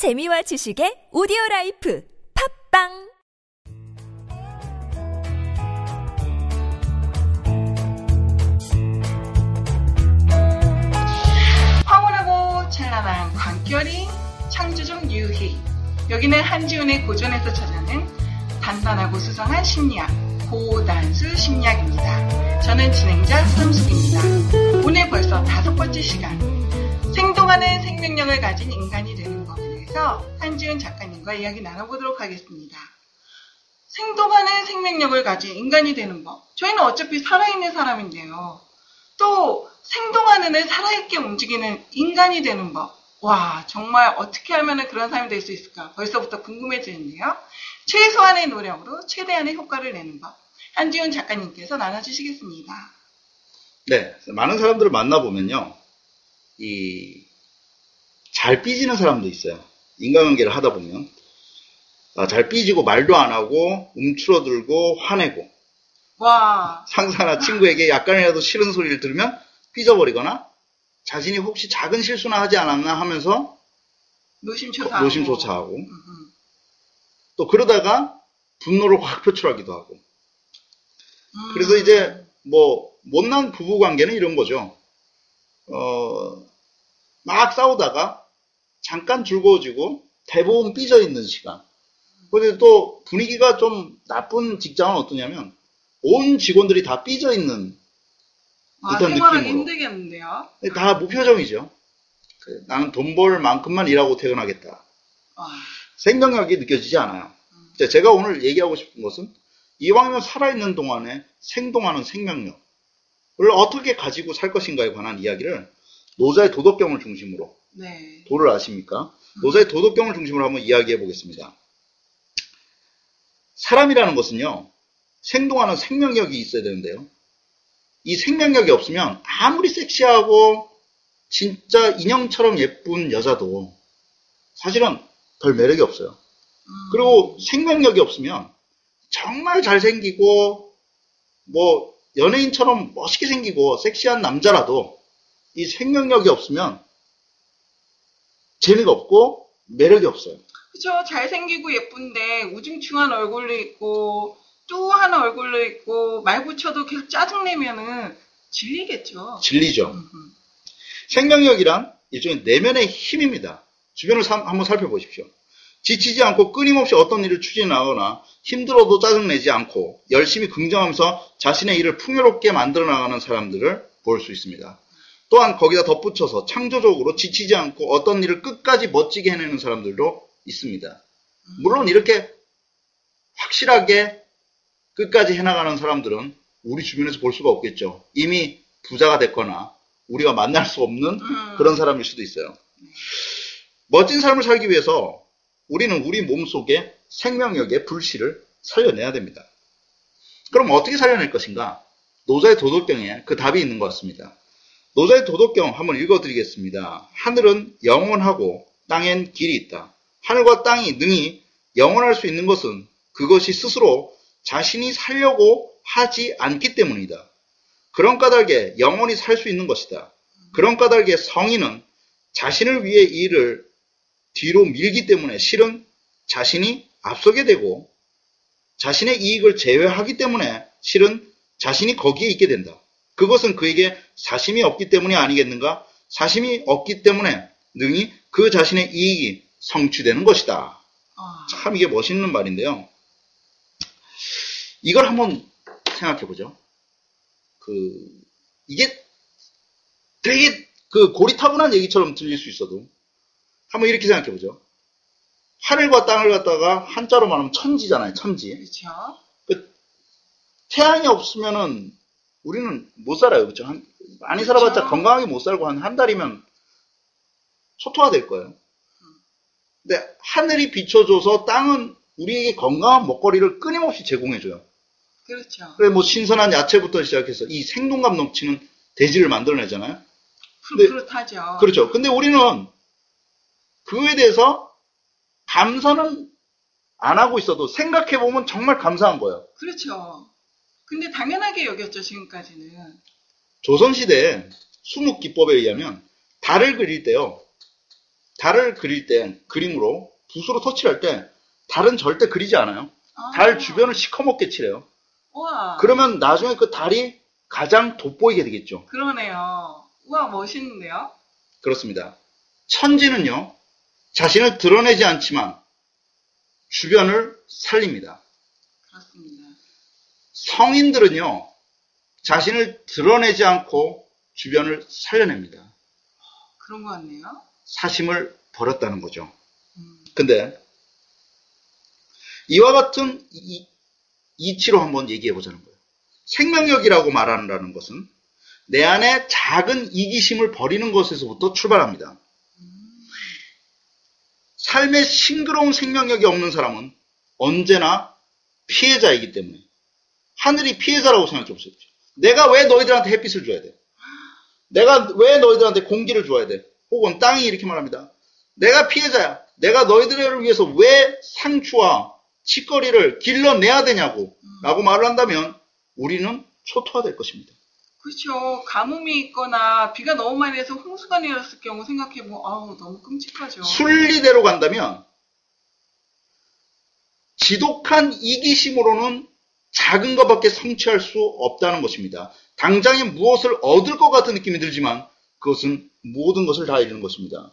재미와 지식의 오디오 라이프 팝빵 찬란한 광결이 창조적 유희. 여기는 한지훈의 고전에서 전하는 단단하고 수성한 심리학, 고단수 심리학입니다. 저는 진행자 함숙입니다. 오늘 벌써 다섯 번째 시간. 생동하는 생명력을 가진 인간이 대해서 한지훈 작가님과 이야기 나눠보도록 하겠습니다. 생동하는 생명력을 가진 인간이 되는 법. 저희는 어차피 살아있는 사람인데요. 또 생동하는 애 살아있게 움직이는 인간이 되는 법. 와, 정말 어떻게 하면 그런 사람이 될 수 있을까? 벌써부터 궁금해지는데요. 최소한의 노력으로 최대한의 효과를 내는 법. 한지훈 작가님께서 나눠주시겠습니다. 네, 많은 사람들을 만나보면요, 이, 잘 삐지는 사람도 있어요. 인간관계를 하다 보면. 아, 잘 삐지고 말도 안 하고, 움츠러들고, 화내고, 와, 상사나 친구에게 약간이라도 싫은 소리를 들으면 삐져버리거나, 자신이 혹시 작은 실수나 하지 않았나 하면서 노심초사하고. 노심초사하고, 음, 음. 또 그러다가 분노를 확 표출하기도 하고. 음. 그래서 이제 뭐 못난 부부 관계는 이런 거죠. 어, 막 싸우다가 잠깐 즐거워지고 대부분 삐져 있는 시간. 근데 또 분위기가 좀 나쁜 직장은 어떠냐면 온 직원들이 다 삐져 있는 아, 듯한 생활은 느낌으로. 힘들겠는데요. 다 무표정이죠. 그, 나는 돈 벌 만큼만 일하고 퇴근하겠다. 와, 생명력이 느껴지지 않아요. 이제 제가 오늘 얘기하고 싶은 것은 이왕이면 살아있는 동안에 생동하는 생명력을 어떻게 가지고 살 것인가에 관한 이야기를 노자의 도덕경을 중심으로 네. 도를 아십니까? 노자의 도덕경을 중심으로 한번 이야기해 보겠습니다. 사람이라는 것은요, 생동하는 생명력이 있어야 되는데요. 이 생명력이 없으면 아무리 섹시하고 진짜 인형처럼 예쁜 여자도 사실은 별 매력이 없어요. 음. 그리고 생명력이 없으면 정말 잘생기고 뭐 연예인처럼 멋있게 생기고 섹시한 남자라도 이 생명력이 없으면 재미가 없고 매력이 없어요. 그쵸. 잘생기고 예쁜데 우중충한 얼굴로 있고 뚜한 얼굴로 있고 말 붙여도 계속 짜증내면은 질리겠죠. 음, 음. 생명력이란 일종의 내면의 힘입니다. 주변을 사- 한번 살펴보십시오. 지치지 않고 끊임없이 어떤 일을 추진하거나 힘들어도 짜증내지 않고 열심히 긍정하면서 자신의 일을 풍요롭게 만들어 나가는 사람들을 볼 수 있습니다. 또한 거기다 덧붙여서 창조적으로 지치지 않고 어떤 일을 끝까지 멋지게 해내는 사람들도 있습니다. 물론 이렇게 확실하게 끝까지 해나가는 사람들은 우리 주변에서 볼 수가 없겠죠. 이미 부자가 됐거나 우리가 만날 수 없는 음. 그런 사람일 수도 있어요. 멋진 삶을 살기 위해서 우리는 우리 몸속에 생명력의 불씨를 살려내야 됩니다. 그럼 어떻게 살려낼 것인가? 노자의 도덕경에 그 답이 있는 것 같습니다. 노자의 도덕경 한번 읽어드리겠습니다. 하늘은 영원하고 땅엔 길이 있다. 하늘과 땅이 능히 영원할 수 있는 것은 그것이 스스로 자신이 살려고 하지 않기 때문이다. 그런 까닭에 영원히 살 수 있는 것이다. 그런 까닭에 성인은 자신을 위해 이 일을 뒤로 밀기 때문에 실은 자신이 앞서게 되고 자신의 이익을 제외하기 때문에 실은 자신이 거기에 있게 된다. 그것은 그에게 사심이 없기 때문이 아니겠는가? 사심이 없기 때문에 능히 그 자신의 이익이 성취되는 것이다. 아, 참 이게 멋있는 말인데요. 이걸 한번 생각해 보죠. 그 이게 되게 그 고리타분한 얘기처럼 들릴 수 있어도 한번 이렇게 생각해 보죠. 하늘과 땅을 갖다가 한자로 말하면 천지잖아요. 천지. 그렇죠. 그 태양이 없으면은 우리는 못 살아요. 그렇죠? 한- 많이 살아봤자. 건강하게 못 살고 한 한 달이면 초토화 될 거예요. 근데 하늘이 비춰줘서 땅은 우리에게 건강한 먹거리를 끊임없이 제공해줘요. 그렇죠. 그래 뭐 신선한 야채부터 시작해서 이 생동감 넘치는 돼지를 만들어내잖아요. 푸릇푸릇하죠. 그렇죠. 근데 우리는 그에 대해서 감사는 안 하고 있어도 생각해보면 정말 감사한 거예요. 그렇죠. 근데 당연하게 여겼죠, 지금까지는. 조선시대 수묵기법에 의하면 달을 그릴 때요. 달을 그릴 때 그림으로 붓으로 터치할 때 달은 절대 그리지 않아요. 달 주변을 시커멓게 칠해요. 우와. 그러면 나중에 그 달이 가장 돋보이게 되겠죠. 그러네요. 우와, 멋있는데요? 그렇습니다. 천지는요, 자신을 드러내지 않지만 주변을 살립니다. 그렇습니다. 성인들은요, 자신을 드러내지 않고 주변을 살려냅니다. 그런 것 같네요. 사심을 버렸다는 거죠. 음, 근데 이와 같은 이, 이치로 한번 얘기해 보자는 거예요. 생명력이라고 말하는 것은 내 안에 작은 이기심을 버리는 것에서부터 출발합니다. 삶에 싱그러운 생명력이 없는 사람은 언제나 피해자이기 때문에 하늘이 피해자라고 생각해 보세요. 내가 왜 너희들한테 햇빛을 줘야 돼? 내가 왜 너희들한테 공기를 줘야 돼? 혹은 땅이 이렇게 말합니다. 내가 피해자야. 내가 너희들을 위해서 왜 상추와 치거리를 길러내야 되냐고 라고 말을 한다면 우리는 초토화될 것입니다. 그렇죠. 가뭄이 있거나 비가 너무 많이 내서 홍수가 내렸을 경우 생각해보면 아우 너무 끔찍하죠. 순리대로 간다면 지독한 이기심으로는 작은 것밖에 성취할 수 없다는 것입니다. 당장에 무엇을 얻을 것 같은 느낌이 들지만 그것은 모든 것을 다 잃는 것입니다.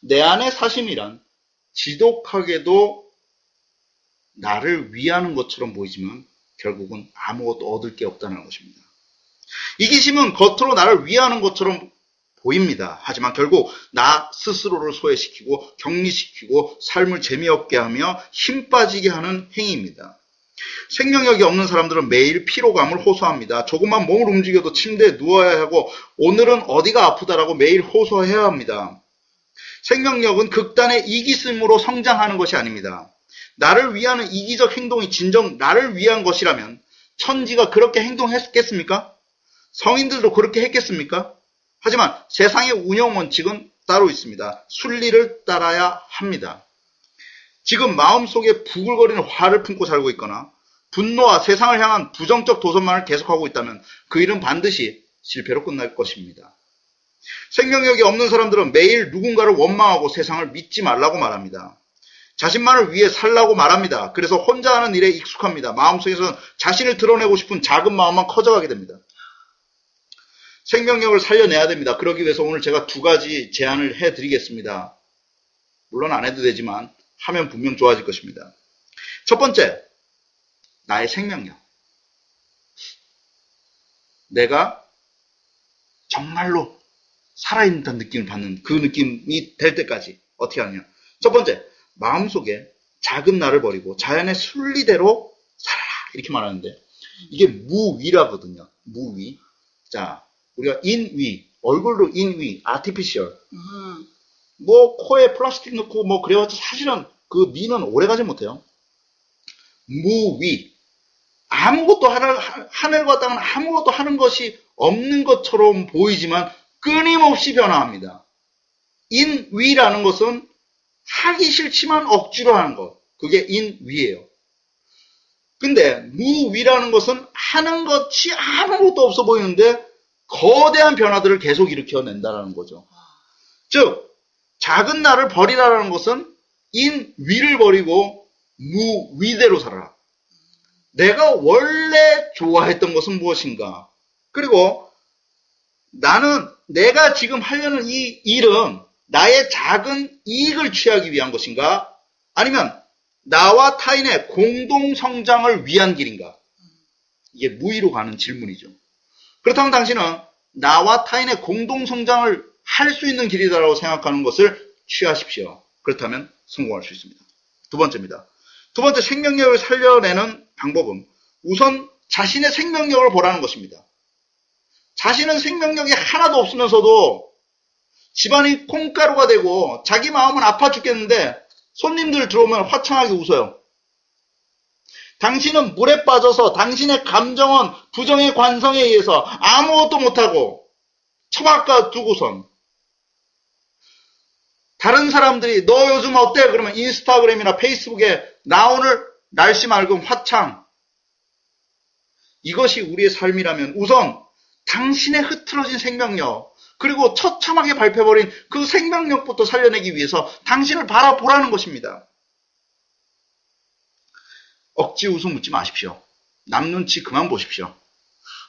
내 안의 사심이란 지독하게도 나를 위하는 것처럼 보이지만 결국은 아무것도 얻을 게 없다는 것입니다. 이기심은 겉으로 나를 위하는 것처럼 보입니다. 하지만 결국 나 스스로를 소외시키고 격리시키고 삶을 재미없게 하며 힘 빠지게 하는 행위입니다. 생명력이 없는 사람들은 매일 피로감을 호소합니다. 조금만 몸을 움직여도 침대에 누워야 하고 오늘은 어디가 아프다라고 매일 호소해야 합니다. 생명력은 극단의 이기심으로 성장하는 것이 아닙니다. 나를 위하는 이기적 행동이 진정 나를 위한 것이라면 천지가 그렇게 행동했겠습니까? 성인들도 그렇게 했겠습니까? 하지만 세상의 운영 원칙은 따로 있습니다. 순리를 따라야 합니다. 지금 마음속에 부글거리는 화를 품고 살고 있거나 분노와 세상을 향한 부정적 도전만을 계속하고 있다면 그 일은 반드시 실패로 끝날 것입니다. 생명력이 없는 사람들은 매일 누군가를 원망하고 세상을 믿지 말라고 말합니다. 자신만을 위해 살라고 말합니다. 그래서 혼자 하는 일에 익숙합니다. 마음속에서는 자신을 드러내고 싶은 작은 마음만 커져가게 됩니다. 생명력을 살려내야 됩니다. 그러기 위해서 오늘 제가 두 가지 제안을 해드리겠습니다. 물론 안 해도 되지만 하면 분명 좋아질 것입니다. 첫 번째, 나의 생명력. 내가 정말로 살아있는 느낌을 받는 그 느낌이 될 때까지 어떻게 하느냐. 첫 번째, 마음속에 작은 나를 버리고 자연의 순리대로 살아라. 이렇게 말하는데 이게 무위라거든요. 무위. 자, 우리가 인위, 얼굴로 인위, 아티피셜. 음, 뭐 코에 플라스틱 넣고 뭐 그래봤자 사실은 그 미는 오래가지 못해요. 무위. 아무것도 하늘, 하늘과 땅은 아무것도 하는 것이 없는 것처럼 보이지만 끊임없이 변화합니다. 인위라는 것은 하기 싫지만 억지로 하는 것. 그게 인위예요. 근데 무위라는 것은 하는 것이 아무것도 없어 보이는데 거대한 변화들을 계속 일으켜낸다는 거죠. 즉 작은 나를 버리라는 것은 인 위를 버리고 무 위대로 살아라. 내가 원래 좋아했던 것은 무엇인가? 그리고 나는 내가 지금 하려는 이 일은 나의 작은 이익을 취하기 위한 것인가? 아니면 나와 타인의 공동 성장을 위한 길인가? 이게 무의로 가는 질문이죠. 그렇다면 당신은 나와 타인의 공동 성장을 할 수 있는 길이다라고 생각하는 것을 취하십시오. 그렇다면 성공할 수 있습니다. 두 번째입니다. 두 번째 생명력을 살려내는 방법은 우선 자신의 생명력을 보라는 것입니다. 자신은 생명력이 하나도 없으면서도 집안이 콩가루가 되고 자기 마음은 아파 죽겠는데 손님들 들어오면 화창하게 웃어요. 당신은 물에 빠져서 당신의 감정은 부정의 관성에 의해서 아무것도 못하고 처박아 두고선 다른 사람들이 너 요즘 어때? 그러면 인스타그램이나 페이스북에 나 오늘 날씨 맑음 화창 이것이 우리의 삶이라면 우선 당신의 흐트러진 생명력 그리고 처참하게 밟혀버린 그 생명력부터 살려내기 위해서 당신을 바라보라는 것입니다. 억지 웃음 묻지 마십시오. 남 눈치 그만 보십시오.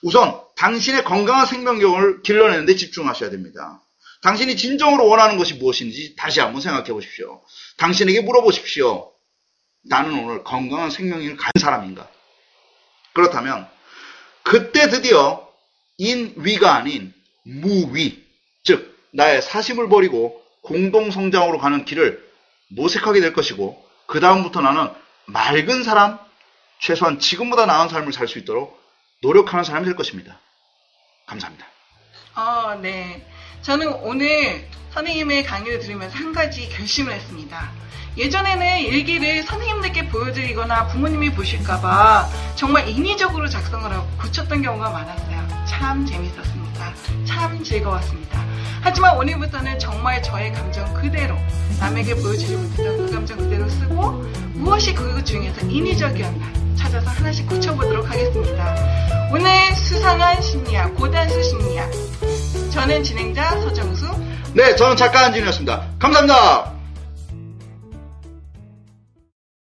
우선 당신의 건강한 생명력을 길러내는데 집중하셔야 됩니다. 당신이 진정으로 원하는 것이 무엇인지 다시 한번 생각해 보십시오. 당신에게 물어보십시오. 나는 오늘 건강한 생명력을 가진 사람인가? 그렇다면 그때 드디어 인위가 아닌 무위, 즉 나의 사심을 버리고 공동 성장으로 가는 길을 모색하게 될 것이고 그 다음부터 나는 맑은 사람, 최소한 지금보다 나은 삶을 살 수 있도록 노력하는 사람이 될 것입니다. 감사합니다. 아, 네. 저는 오늘 선생님의 강의를 들으면서 한 가지 결심을 했습니다. 예전에는 일기를 선생님들께 보여드리거나 부모님이 보실까봐 정말 인위적으로 작성을 하고 고쳤던 경우가 많았어요. 참 재밌었습니다. 참 즐거웠습니다. 하지만 오늘부터는 정말 저의 감정 그대로 남에게 보여주지 못했던 그 감정 그대로 쓰고 무엇이 그 중에서 인위적이었나 찾아서 하나씩 고쳐보도록 하겠습니다. 오늘 수상한 심리학, 고단수 심리학. 저는 진행자 서정수. 네, 저는 작가 한진이었습니다. 감사합니다.